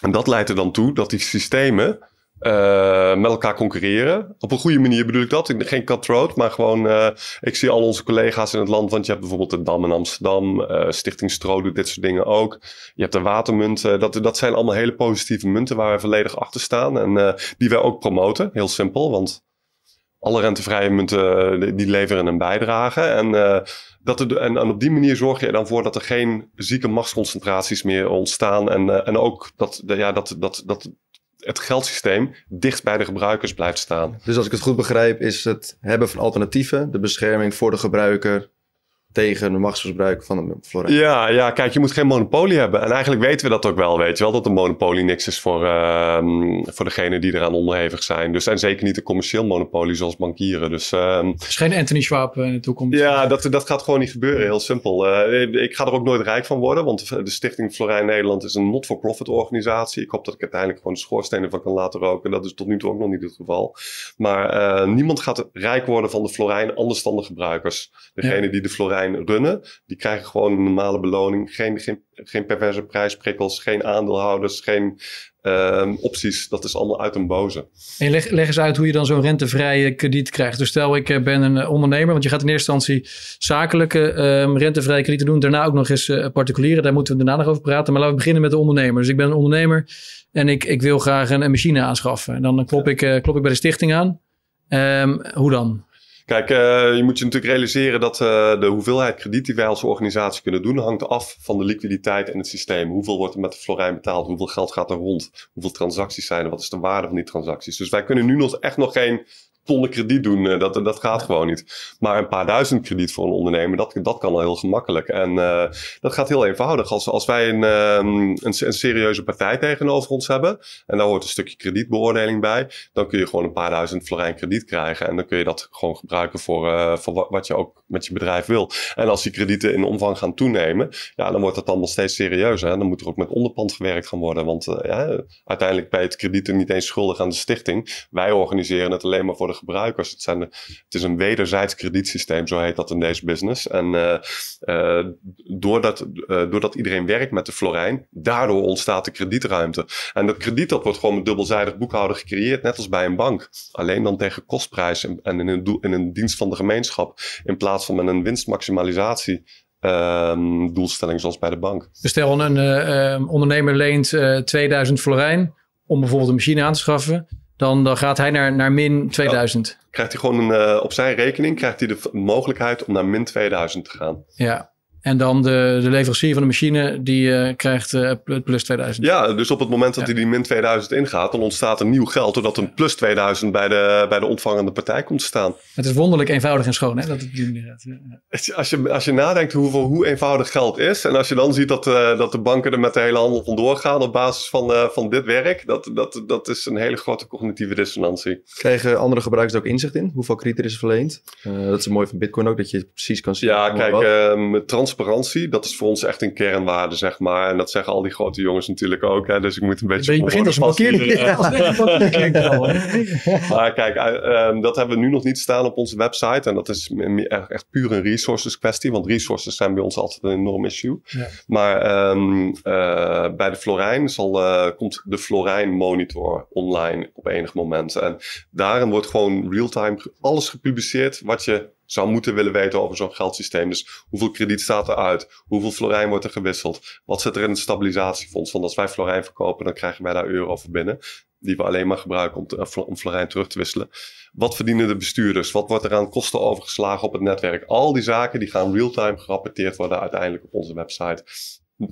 en dat leidt er dan toe dat die systemen uh, met elkaar concurreren. Op een goede manier bedoel ik dat. Geen cutthroat, maar gewoon... Uh, ik zie al onze collega's in het land... want je hebt bijvoorbeeld de Dam in Amsterdam... Stichting Stro doet dit soort dingen ook. Je hebt de watermunt. dat, dat zijn allemaal hele positieve munten... waar we volledig achter staan. En die wij ook promoten. Heel simpel, want... Alle rentevrije munten die leveren een bijdrage. En, dat er, en, en, op die manier zorg je er dan voor dat er geen zieke machtsconcentraties meer ontstaan. En, en ook dat, ja, dat, dat, dat het geldsysteem dicht bij de gebruikers blijft staan. Dus als ik het goed begrijp, is het hebben van alternatieven, de bescherming voor de gebruiker tegen de machtsmisbruik van de flora. Ja, ja, kijk, je moet geen monopolie hebben. En eigenlijk weten we dat ook wel, weet je wel, dat een monopolie niks is voor, uh, voor degenen die eraan onderhevig zijn. Dus en zeker niet een commercieel monopolie zoals bankieren. Dus, uh, dus geen Anthony Schwab in de toekomst? Ja, dat, dat gaat gewoon niet gebeuren, heel simpel. Uh, ik ga er ook nooit rijk van worden, want de Stichting Florijn Nederland is een not-for-profit organisatie. Ik hoop dat ik uiteindelijk gewoon de schoorstenen van kan laten roken. Dat is tot nu toe ook nog niet het geval. Maar eh, niemand gaat rijk worden van de Florijn, anders dan de gebruikers. Degene ja. die de Florijn runnen, die krijgen gewoon een normale beloning. Geen, geen, geen perverse prijsprikkels, geen aandeelhouders, geen uh, opties. Dat is allemaal uit een boze. En leg, leg eens uit hoe je dan zo'n rentevrije krediet krijgt. Dus stel ik eh, ben een eh, ondernemer, want je gaat in eerste instantie zakelijke um, rentevrije kredieten doen. Daarna ook nog eens uh, particuliere. Daar moeten we daarna nog over praten. Maar laten we beginnen met de ondernemer. Dus ik ben een ondernemer en ik, ik wil graag een, een machine aanschaffen. En dan klop, ik, uh, klop ik bij de stichting aan. Um, hoe dan? Kijk, uh, je moet je natuurlijk realiseren dat uh, de hoeveelheid krediet die wij als organisatie kunnen doen, hangt af van de liquiditeit in het systeem. Hoeveel wordt er met de Florijn betaald? Hoeveel geld gaat er rond? Hoeveel transacties zijn er? Wat is de waarde van die transacties? Dus wij kunnen nu nog echt nog geen tonnen krediet doen. Uh, dat, dat gaat gewoon niet. Maar een paar duizend krediet voor een ondernemer, dat, dat kan al heel gemakkelijk. En uh, dat gaat heel eenvoudig. Als, als wij een, um, een, een, serieuze partij tegenover ons hebben, en daar hoort een stukje kredietbeoordeling bij, dan kun je gewoon een paar duizend florijn krediet krijgen. En dan kun je dat gewoon gebruiken voor, uh, voor wat je ook met je bedrijf wil. En als die kredieten in omvang gaan toenemen, ja, dan wordt het allemaal steeds serieuzer. Dan moet er ook met onderpand gewerkt gaan worden. Want ja, uiteindelijk bij het kredieten niet eens schuldig aan de stichting. Wij organiseren het alleen maar voor gebruikers. Het, zijn, het is een wederzijds kredietsysteem, zo heet dat in deze business. En uh, uh, doordat, uh, doordat iedereen werkt met de Florijn, daardoor ontstaat de kredietruimte. En dat krediet dat wordt gewoon met dubbelzijdig boekhouden gecreëerd, net als bij een bank. Alleen dan tegen kostprijs en, in, een in een dienst van de gemeenschap, in plaats van met een winstmaximalisatie. Um, doelstelling zoals bij de bank. Dus stel een ondernemer leent uh, 2000 florijn om bijvoorbeeld een machine aan te schaffen dan, dan gaat hij naar, naar min 2000. Ja, krijgt hij gewoon een, uh, op zijn rekening krijgt hij de mogelijkheid om naar min 2000 te gaan. Ja. En dan de, de leverancier van de machine, die uh, krijgt uh, plus 2000. Ja, dus op het moment dat hij die min 2000 ingaat, dan ontstaat er nieuw geld, doordat een plus 2000 bij de, bij de ontvangende partij komt te staan. Het is wonderlijk eenvoudig en schoon, hè, dat het die manier gaat. Ja. Als, je, als je nadenkt hoeveel, hoe eenvoudig geld is, en als je dan ziet dat, uh, dat de banken er met de hele handel vandoor gaan op basis van, van dit werk, dat, dat, dat is een hele grote cognitieve dissonantie. Krijgen andere gebruikers er ook inzicht in? Hoeveel krediet er is verleend? dat is mooi van Bitcoin ook, dat je precies kan zien. Ja, kijk, ehm, transparantie, dat is voor ons echt een kernwaarde, zeg maar. En dat zeggen al die grote jongens natuurlijk ook. Hè? Dus ik moet een beetje... Je begint als een maar kijk, uh, dat hebben we nu nog niet staan op onze website. En dat is echt, echt puur een resources kwestie. Want resources zijn bij ons altijd een enorm issue. Ja. Maar um, uh, bij de Florijn zal, uh, komt de Florijn Monitor online op enig moment. En daarin wordt gewoon real-time alles gepubliceerd wat je zou moeten willen weten over zo'n geldsysteem. Dus hoeveel krediet staat eruit? Hoeveel florijn wordt er gewisseld? Wat zit er in het stabilisatiefonds? Want als wij florijn verkopen, dan krijgen wij daar euro voor binnen. Die we alleen maar gebruiken om, om florijn terug te wisselen. Wat verdienen de bestuurders? Wat wordt er aan kosten overgeslagen op het netwerk? Al die zaken die gaan real-time gerapporteerd worden uiteindelijk op onze website.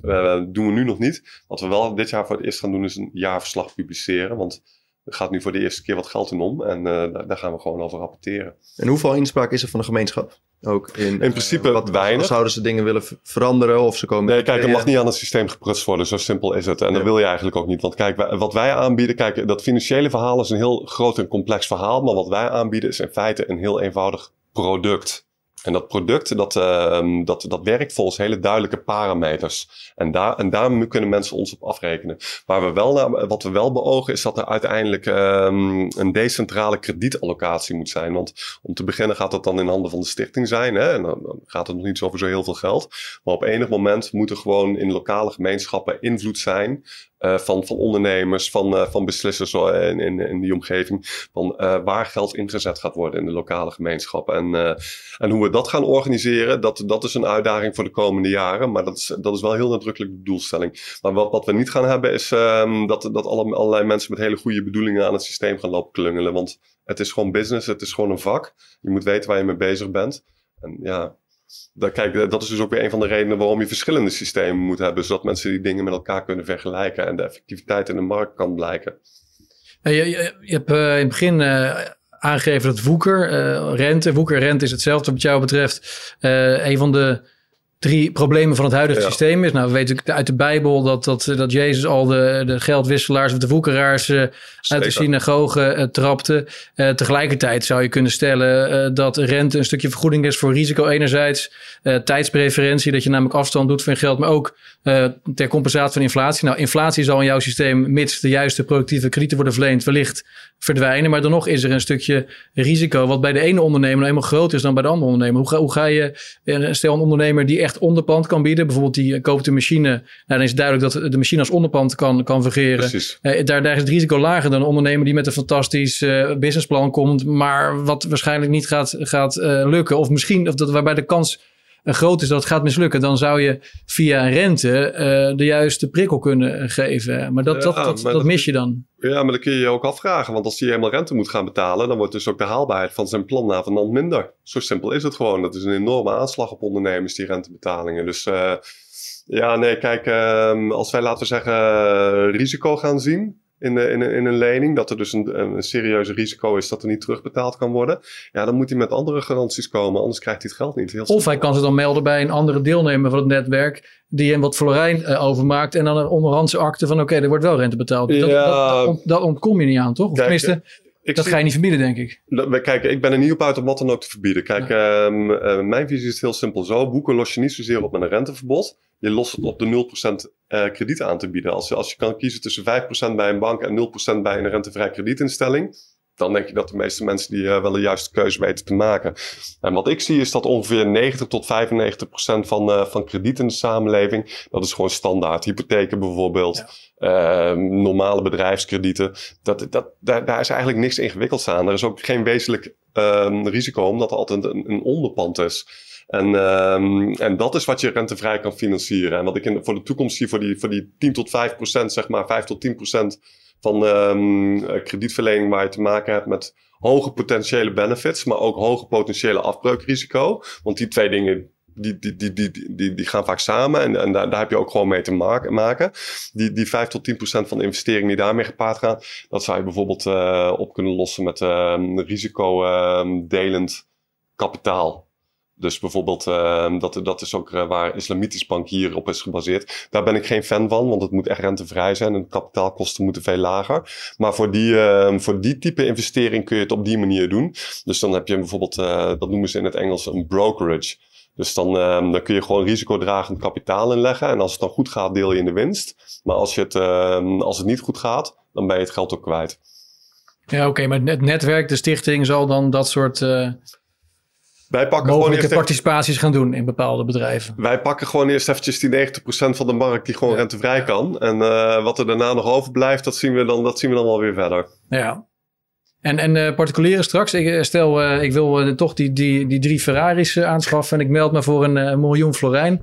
Uh, doen we nu nog niet. Wat we wel dit jaar voor het eerst gaan doen is een jaarverslag publiceren. Want er gaat nu voor de eerste keer wat geld in om. En uh, daar gaan we gewoon over rapporteren. En hoeveel inspraak is er van de gemeenschap? Ook in, in principe uh, wat, weinig. Zouden ze dingen willen veranderen of ze komen... Nee, kijk, er mag niet aan het systeem geprutst worden. Zo simpel is het. En dat wil je eigenlijk ook niet. Want kijk, wat wij aanbieden... Kijk, dat financiële verhaal is een heel groot en complex verhaal. Maar wat wij aanbieden is in feite een heel eenvoudig product. En dat product, dat, uh, dat, dat werkt volgens hele duidelijke parameters. En daar, en daar kunnen mensen ons op afrekenen. Waar we wel naar, wat we wel beogen is dat er uiteindelijk um, een decentrale kredietallocatie moet zijn. Want om te beginnen gaat dat dan in handen van de stichting zijn. Hè? En dan, dan gaat het nog niet over zo heel veel geld. Maar op enig moment moet er gewoon in lokale gemeenschappen invloed zijn uh, van, van ondernemers, van, uh, van beslissers in, in, in die omgeving. Van uh, waar geld ingezet gaat worden in de lokale gemeenschap. En, en hoe we dat gaan organiseren, dat, dat is een uitdaging voor de komende jaren. Maar dat is, dat is wel heel nadrukkelijk de doelstelling. Maar wat, wat we niet gaan hebben is um, dat, dat alle, allerlei mensen met hele goede bedoelingen aan het systeem gaan lopen klungelen. Want het is gewoon business, het is gewoon een vak. Je moet weten waar je mee bezig bent. En ja, dat, kijk, dat is dus ook weer een van de redenen waarom je verschillende systemen moet hebben. Zodat mensen die dingen met elkaar kunnen vergelijken en de effectiviteit in de markt kan blijken. Je, je, je hebt uh, in het begin uh, aangegeven dat woeker, rente, woeker, rente is hetzelfde wat jou betreft. een van de drie problemen van het huidige systeem is. Nou, we weten uit de Bijbel dat, dat, dat Jezus al de, de geldwisselaars of de woekeraars uh, uit de synagoge uh, trapte. Uh, tegelijkertijd zou je kunnen stellen dat rente een stukje vergoeding is voor risico enerzijds. tijdspreferentie, dat je namelijk afstand doet van je geld, maar ook ter compensatie van inflatie. Nou, inflatie zal in jouw systeem, mits de juiste productieve kredieten worden verleend, wellicht verdwijnen. Maar dan nog is er een stukje risico, wat bij de ene ondernemer nou eenmaal groter is dan bij de andere ondernemer. Hoe ga, hoe ga je, stel een ondernemer die echt echt onderpand kan bieden. Bijvoorbeeld die eh, koopt een machine. Nou, dan is het duidelijk dat de machine als onderpand kan, kan fungeren. Uh, daar, daar is het risico lager dan een ondernemer die met een fantastisch uh, businessplan komt. Maar wat waarschijnlijk niet gaat, gaat lukken. Of misschien of dat, waarbij de kans groot is dat het gaat mislukken, dan zou je via rente uh, de juiste prikkel kunnen geven. Maar dat, dat, dat, dat, mis je dan. Ja, maar dan kun je je ook afvragen. Want als hij helemaal rente moet gaan betalen, dan wordt dus ook de haalbaarheid van zijn plan na van minder. Zo simpel is het gewoon. Dat is een enorme aanslag op ondernemers, die rentebetalingen. Dus uh, ja, nee, kijk, uh, als wij laten we zeggen risico gaan zien in, de, in, in, een lening, dat er dus een, een serieuze risico is dat er niet terugbetaald kan worden, ja, dan moet hij met andere garanties komen, anders krijgt hij het geld niet. Heel of hij kan ze dan melden bij een andere deelnemer van het netwerk, die hem wat florijn uh, overmaakt en dan een onderhandse akte van oké, okay, er wordt wel rente betaald. Ja, dat, dat, dat, ontkom je niet aan, toch? Of tenminste, ik dat ga je niet verbieden, denk ik. Kijk, ik ben er niet op uit om wat dan ook te verbieden. Kijk, ja. um, uh, mijn visie is heel simpel zo. Boeken los je niet zozeer op met een renteverbod. Je lost het op de 0% uh, krediet aan te bieden. Als je, als je kan kiezen tussen 5% bij een bank en 0% bij een rentevrij kredietinstelling dan denk ik dat de meeste mensen die uh, wel de juiste keuze weten te maken. En wat ik zie is dat ongeveer 90 tot 95 procent van, uh, van krediet in de samenleving, dat is gewoon standaard. Hypotheken bijvoorbeeld, ja. uh, normale bedrijfskredieten. Dat, dat, daar, daar is eigenlijk niks ingewikkelds aan. Er is ook geen wezenlijk ehm, risico omdat er altijd een, een onderpand is. En, um, en dat is wat je rentevrij kan financieren. En wat ik in, voor de toekomst zie, voor die, voor die 10 tot 5 procent, zeg maar 5 tot 10 procent van um, kredietverlening waar je te maken hebt met hoge potentiële benefits, maar ook hoge potentiële afbreukrisico. Want die twee dingen die, die, die, die, die, die gaan vaak samen en, en daar, daar heb je ook gewoon mee te maken. Die, die 5 tot 10 procent van de investeringen die daarmee gepaard gaan, dat zou je bijvoorbeeld uh, op kunnen lossen met uh, risicodelend kapitaal. Dus bijvoorbeeld, uh, dat, dat is ook uh, waar Islamitisch Bank hier op is gebaseerd. Daar ben ik geen fan van, want het moet echt rentevrij zijn en de kapitaalkosten moeten veel lager. Maar voor die, uh, voor die type investering kun je het op die manier doen. Dus dan heb je bijvoorbeeld, eh, dat noemen ze in het Engels een brokerage. Dus dan, uh, dan kun je gewoon risicodragend kapitaal inleggen. En als het dan goed gaat, deel je in de winst. Maar als, je het, uh, als het niet goed gaat, dan ben je het geld ook kwijt. Ja, oké. Maar het netwerk, de stichting, zal dan dat soort... Uh, wij pakken gewoon eerst participaties gaan doen in bepaalde bedrijven. Wij pakken gewoon eerst eventjes die 90% van de markt die gewoon rentevrij kan. En uh, wat er daarna nog overblijft, dat zien we dan, dat zien we dan wel weer verder. Ja, en, en uh, particulieren straks, ik, eh, stel uh, ik wil toch die, die, die drie Ferraris aanschaffen en ik meld me voor een miljoen florijn.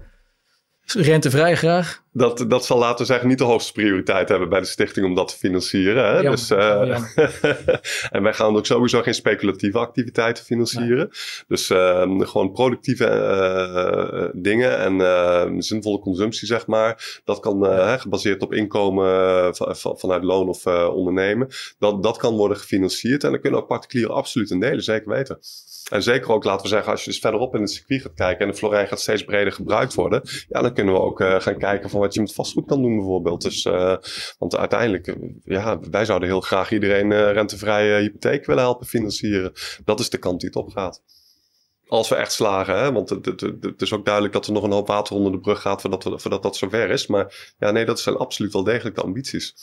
Rentevrij graag dat, dat zal laten we zeggen niet de hoogste prioriteit hebben bij de stichting om dat te financieren. Hè? Ja, dus, uh, en wij gaan ook sowieso geen speculatieve activiteiten financieren. Nee. Dus uh, gewoon productieve uh, dingen en zinvolle consumptie, zeg maar. Dat kan ja. gebaseerd op inkomen van, vanuit loon of ondernemen. Dat, dat kan worden gefinancierd en dan kunnen ook particulieren absoluut in delen, zeker weten. En zeker ook, laten we zeggen, als je dus verderop in het circuit gaat kijken en de Florijn gaat steeds breder gebruikt worden, ja, dan kunnen we ook gaan kijken van wat je met vastgoed kan doen bijvoorbeeld. Dus, uh, want uiteindelijk, uh, ja, wij zouden heel graag iedereen uh, rentevrije hypotheek willen helpen financieren. Dat is de kant die het op gaat. Als we echt slagen, hè? want het, het, het, is ook duidelijk dat er nog een hoop water onder de brug gaat voordat, voordat dat zover is. Maar ja, nee, dat zijn absoluut wel degelijk de ambities.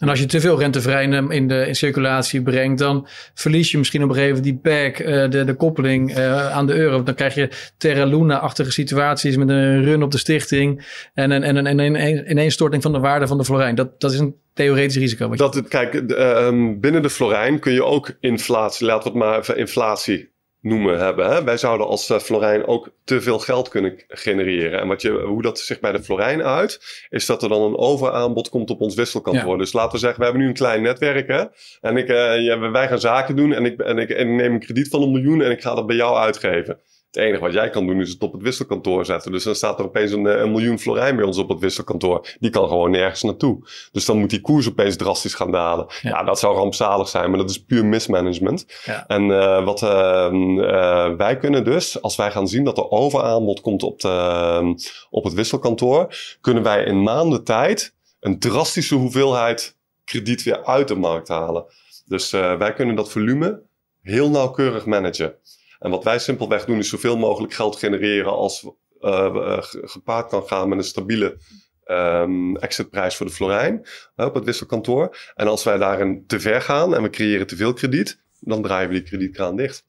En als je te veel rentevrij in de in circulatie brengt, dan verlies je misschien op een gegeven moment die pack, uh, de, de koppeling uh, aan de euro. Dan krijg je Terra Luna-achtige situaties met een run op de stichting en een, en een, en een ineenstorting van de waarde van de florijn. Dat, dat is een theoretisch risico. Dat, kijk, uh, binnen de florijn kun je ook inflatie, laten we het maar even inflatie noemen hebben. Hè? Wij zouden als uh, Florijn ook te veel geld kunnen genereren. En wat je, hoe dat zich bij de Florijn uit, is dat er dan een overaanbod komt op ons wisselkantoor. Ja. Dus laten we zeggen, we hebben nu een klein netwerk. Hè? En ik, uh, ja, wij gaan zaken doen en ik, en, ik, en ik neem een krediet van een miljoen en ik ga dat bij jou uitgeven. Het enige wat jij kan doen is het op het wisselkantoor zetten. Dus dan staat er opeens een, een, miljoen florijn bij ons op het wisselkantoor. Die kan gewoon nergens naartoe. Dus dan moet die koers opeens drastisch gaan dalen. Ja, ja dat zou rampzalig zijn, maar dat is puur mismanagement. Ja. En uh, wat uh, uh, wij kunnen dus, als wij gaan zien dat er overaanbod komt op, de, op het wisselkantoor, kunnen wij in maanden tijd een drastische hoeveelheid krediet weer uit de markt halen. Dus wij kunnen dat volume heel nauwkeurig managen. En wat wij simpelweg doen is zoveel mogelijk geld genereren als uh, gepaard kan gaan met een stabiele um, exitprijs voor de florijn uh, op het wisselkantoor. En als wij daarin te ver gaan en we creëren te veel krediet, dan draaien we die kredietkraan dicht.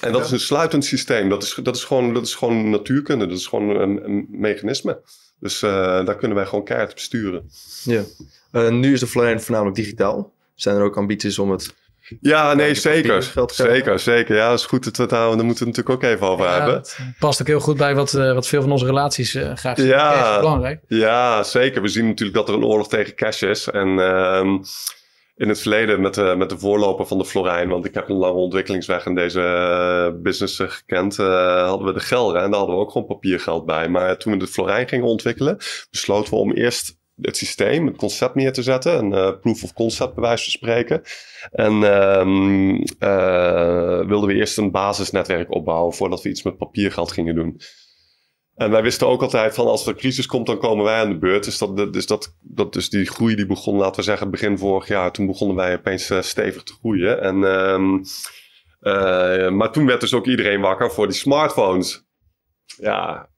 En dat is een sluitend systeem. Dat is, dat, is gewoon, dat is gewoon natuurkunde. Dat is gewoon een, mechanisme. Dus daar kunnen wij gewoon keihard op sturen. Ja. Nu is de Florijn voornamelijk digitaal. Zijn er ook ambities om het ja, nee, zeker. Zeker, zeker. Ja, dat is goed dat we het daar moeten we het natuurlijk ook even over ja, hebben. past ook heel goed bij wat, uh, wat veel van onze relaties uh, graag zien. Ja, is belangrijk. Ja, zeker. We zien natuurlijk dat er een oorlog tegen cash is. En uh, in het verleden met de, met de voorloper van de Florijn, want ik heb een lange ontwikkelingsweg in deze uh, business gekend, hadden we de gelden en daar hadden we ook gewoon papiergeld bij. Maar toen we de Florijn gingen ontwikkelen, besloten we om eerst het systeem, het concept neer te zetten. Een uh, proof of concept bij wijze van spreken. En um, uh, wilden we eerst een basisnetwerk opbouwen voordat we iets met papiergeld gingen doen. En wij wisten ook altijd van als er een crisis komt, dan komen wij aan de beurt. Dus, dat, dus, dat, dat, dus die groei die begon, laten we zeggen, begin vorig jaar. Toen begonnen wij opeens uh, stevig te groeien. En, um, maar toen werd dus ook iedereen wakker voor die smartphones. Ja,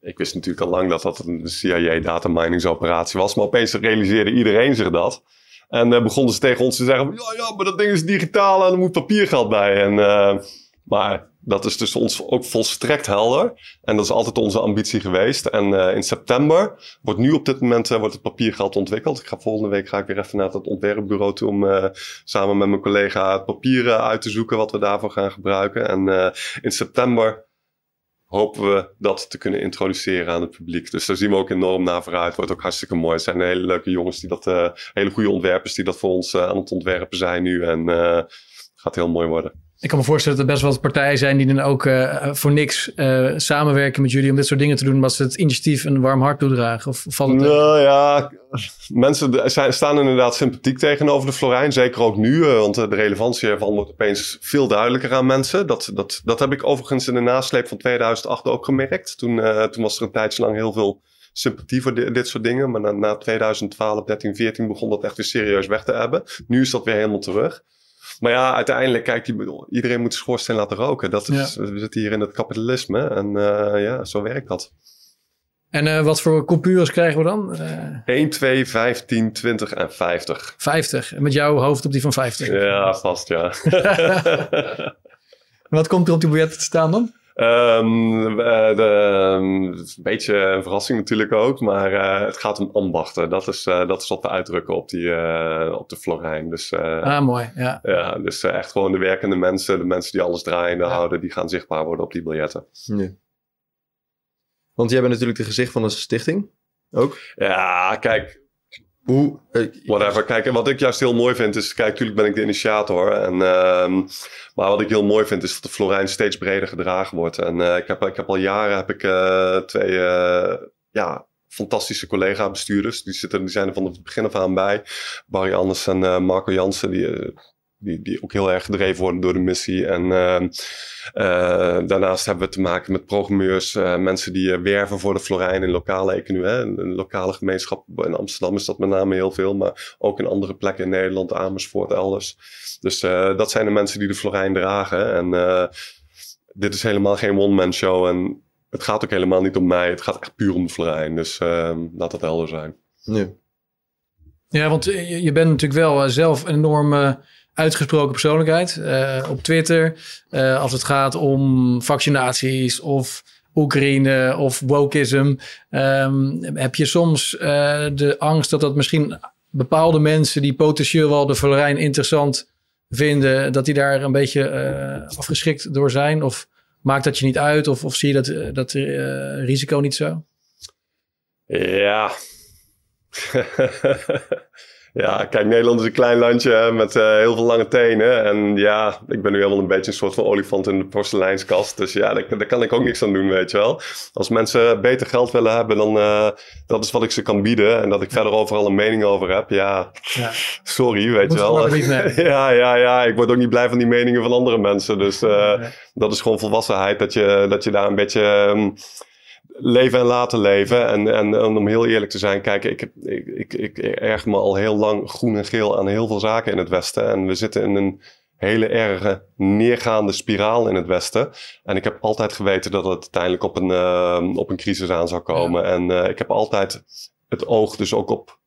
ik wist natuurlijk al lang dat dat een CIA-dataminingsoperatie was. Maar opeens realiseerde iedereen zich dat. En uh, begonnen ze tegen ons te zeggen: ja, ja, maar dat ding is digitaal en er moet papiergeld bij. En, uh, maar dat is dus ons ook volstrekt helder. En dat is altijd onze ambitie geweest. En uh, in september wordt nu op dit moment wordt het papiergeld ontwikkeld. Ik ga volgende week ga ik weer even naar het ontwerpbureau toe om samen met mijn collega het uit te zoeken wat we daarvoor gaan gebruiken. En in september hopen we dat te kunnen introduceren aan het publiek. Dus daar zien we ook enorm naar vooruit. Wordt ook hartstikke mooi. Het zijn hele leuke jongens die dat, uh, hele goede ontwerpers die dat voor ons uh, aan het ontwerpen zijn nu. En uh, gaat heel mooi worden. Ik kan me voorstellen dat er best wel wat partijen zijn die dan ook uh, voor niks uh, samenwerken met jullie om dit soort dingen te doen, omdat ze het initiatief een warm hart toedragen. Of valt het nou ja, mensen zijn, staan inderdaad sympathiek tegenover de Florijn. Zeker ook nu, uh, want de relevantie ervan wordt opeens veel duidelijker aan mensen. Dat, dat, dat heb ik overigens in de nasleep van 2008 ook gemerkt. Toen, toen was er een tijdje lang heel veel sympathie voor dit, dit soort dingen. Maar na, na 2012, 13, 14 begon dat echt weer serieus weg te hebben. Nu is dat weer helemaal terug. Maar ja, uiteindelijk, kijk, iedereen moet schoorsteen laten roken. Dat is, We zitten hier in het kapitalisme en uh, ja, zo werkt dat. En uh, wat voor coupures krijgen we dan? Uh, 1, 2, 15, 20 en 50. 50. En met jouw hoofd op die van 50? Ja, vast ja. wat komt er op die biljetten te staan dan? Um, de, een beetje een verrassing natuurlijk ook, maar uh, het gaat om ambachten. Dat is, uh, dat is wat we uitdrukken op, die, uh, op de Florijn. Dus, ah, mooi. Ja, ja dus echt gewoon de werkende mensen, de mensen die alles draaiende ja. houden, die gaan zichtbaar worden op die biljetten. Ja. Want jij bent natuurlijk de gezicht van de stichting ook. Ja, kijk, hoe, Whatever. Kijk, wat ik juist heel mooi vind is... Kijk, natuurlijk ben ik de initiator. En, uh, maar wat ik heel mooi vind is dat de Florijn steeds breder gedragen wordt. En uh, ik, heb, ik heb al jaren heb ik, uh, twee uh, ja, fantastische collega-bestuurders. Die, zitten, die zijn er van het begin af aan bij. Barry Anders en Marco Jansen. Die, die, die ook heel erg gedreven worden door de missie. En uh, uh, daarnaast hebben we te maken met programmeurs, uh, mensen die werven voor de Florijn in lokale economie. Hè. Een lokale gemeenschap in Amsterdam is dat met name heel veel, maar ook in andere plekken in Nederland, Amersfoort, elders. Dus dat zijn de mensen die de Florijn dragen. En dit is helemaal geen one-man show. En het gaat ook helemaal niet om mij. Het gaat echt puur om de Florijn. Dus ehm, laat dat helder zijn. Ja, ja want je, bent natuurlijk wel zelf een enorme uitgesproken persoonlijkheid uh, op Twitter. Uh, als het gaat om vaccinaties of Oekraïne of wokeism. Um, heb je soms uh, de angst dat dat misschien bepaalde mensen die potentieel wel de Florijn interessant vinden, dat die daar een beetje afgeschrikt door zijn? Of maakt dat je niet uit? Of, of zie je dat, dat risico niet zo? Ja. Ja, kijk, Nederland is een klein landje met uh, heel veel lange tenen. En ja, ik ben nu helemaal een beetje een soort van olifant in de porseleinskast. Dus ja, daar, daar kan ik ook niks aan doen, weet je wel. Als mensen beter geld willen hebben, dan uh, dat is wat ik ze kan bieden. En dat ik verder overal een mening over heb, ja, ja. sorry, weet Moet je wel. ja, ja, ja, ik word ook niet blij van die meningen van andere mensen. Dus uh, nee. dat is gewoon volwassenheid, dat je, dat je daar een beetje... Um, leven en laten leven. En, en, en, om heel eerlijk te zijn, kijk, ik, ik, ik, ik erg me al heel lang groen en geel aan heel veel zaken in het Westen. En we zitten in een hele erge neergaande spiraal in het Westen. En ik heb altijd geweten dat het uiteindelijk op een, uh, op een crisis aan zou komen. Ja. En uh, ik heb altijd het oog dus ook op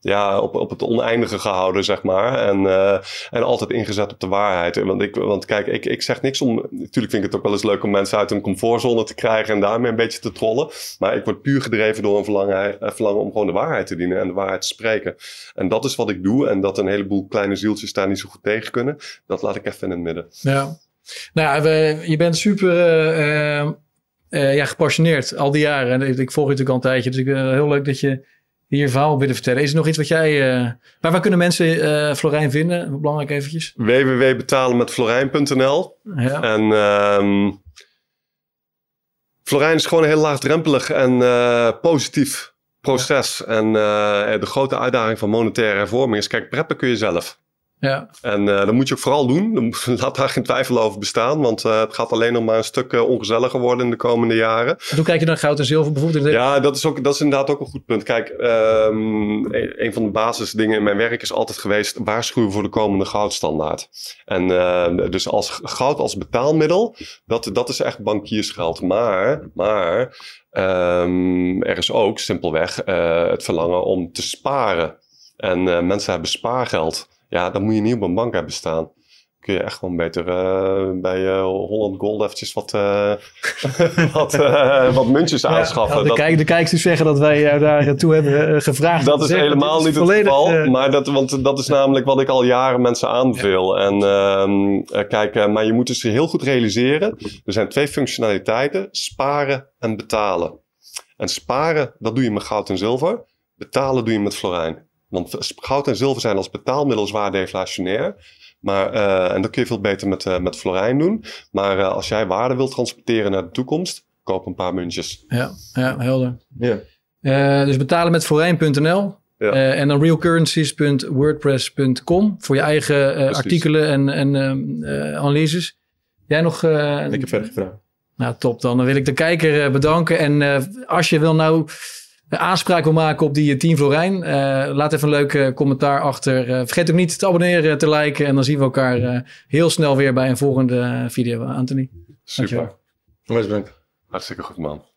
ja, op, op het oneindige gehouden, zeg maar. En, uh, en altijd ingezet op de waarheid. Want, ik, want kijk, ik, ik zeg niks om. Natuurlijk vind ik het ook wel eens leuk om mensen uit hun comfortzone te krijgen en daarmee een beetje te trollen. Maar ik word puur gedreven door een verlangen, verlangen om gewoon de waarheid te dienen en de waarheid te spreken. En dat is wat ik doe. En dat een heleboel kleine zieltjes daar niet zo goed tegen kunnen, dat laat ik even in het midden. Ja. Nou we, je bent super. Uh, ja, gepassioneerd al die jaren. En ik volg je natuurlijk al een tijdje. Dus ik, heel leuk dat je hier verhaal willen vertellen. Is er nog iets wat jij... Uh, maar waar kunnen mensen uh, Florijn vinden? Belangrijk eventjes. www.betalenmetflorijn.nl ja. En um, Florijn is gewoon een heel laagdrempelig en uh, positief proces. Ja. En de grote uitdaging van monetaire hervorming is... Kijk, preppen kun je zelf. Ja. En uh, dat moet je ook vooral doen. Laat daar geen twijfel over bestaan. Want uh, het gaat alleen nog maar een stuk uh, ongezelliger worden in de komende jaren. hoe kijk je naar goud en zilver bijvoorbeeld? Ja, dat is, ook, dat is inderdaad ook een goed punt. Kijk, um, een, een van de basisdingen in mijn werk is altijd geweest... waarschuwen voor de komende goudstandaard. En dus als goud als betaalmiddel, dat, dat is echt bankiersgeld. Maar, maar um, er is ook simpelweg het verlangen om te sparen. En mensen hebben spaargeld... Ja, dan moet je niet op een bank hebben staan. Kun je echt gewoon beter uh, bij uh, Holland Gold eventjes wat, uh, wat, wat muntjes aanschaffen. Ja, de, kijk, de kijkers zeggen dat wij jou daar toe hebben gevraagd. Dat is helemaal is niet het geval. Maar dat, want dat is namelijk wat ik al jaren mensen aanbeveel. Ja. En ehm, kijk, maar je moet dus heel goed realiseren. Er zijn twee functionaliteiten. Sparen en betalen. En sparen, dat doe je met goud en zilver. Betalen doe je met florijn. Want goud en zilver zijn als betaalmiddel zwaar deflationair. Maar, eh, en dat kun je veel beter met, eh, met Florijn doen. Maar eh, als jij waarde wilt transporteren naar de toekomst, koop een paar muntjes. Ja, ja helder. Ja. Eh, dus betalen met. Ja. Eh, en dan realcurrencies.wordpress.com voor je eigen eh, artikelen en, en ehm, eh, analyses. Jij nog... eh, Ik heb verder gevraagd. Nou, top. Dan wil ik de kijker eh, bedanken. En eh, als je wil nou aanspraak wil maken op die eh, Team Florijn, eh, laat even een leuk eh, commentaar achter. Vergeet ook niet te abonneren, te liken. En dan zien we elkaar heel snel weer bij een volgende video. Anthony. Super. Dankjewel. Hartstikke goed, man.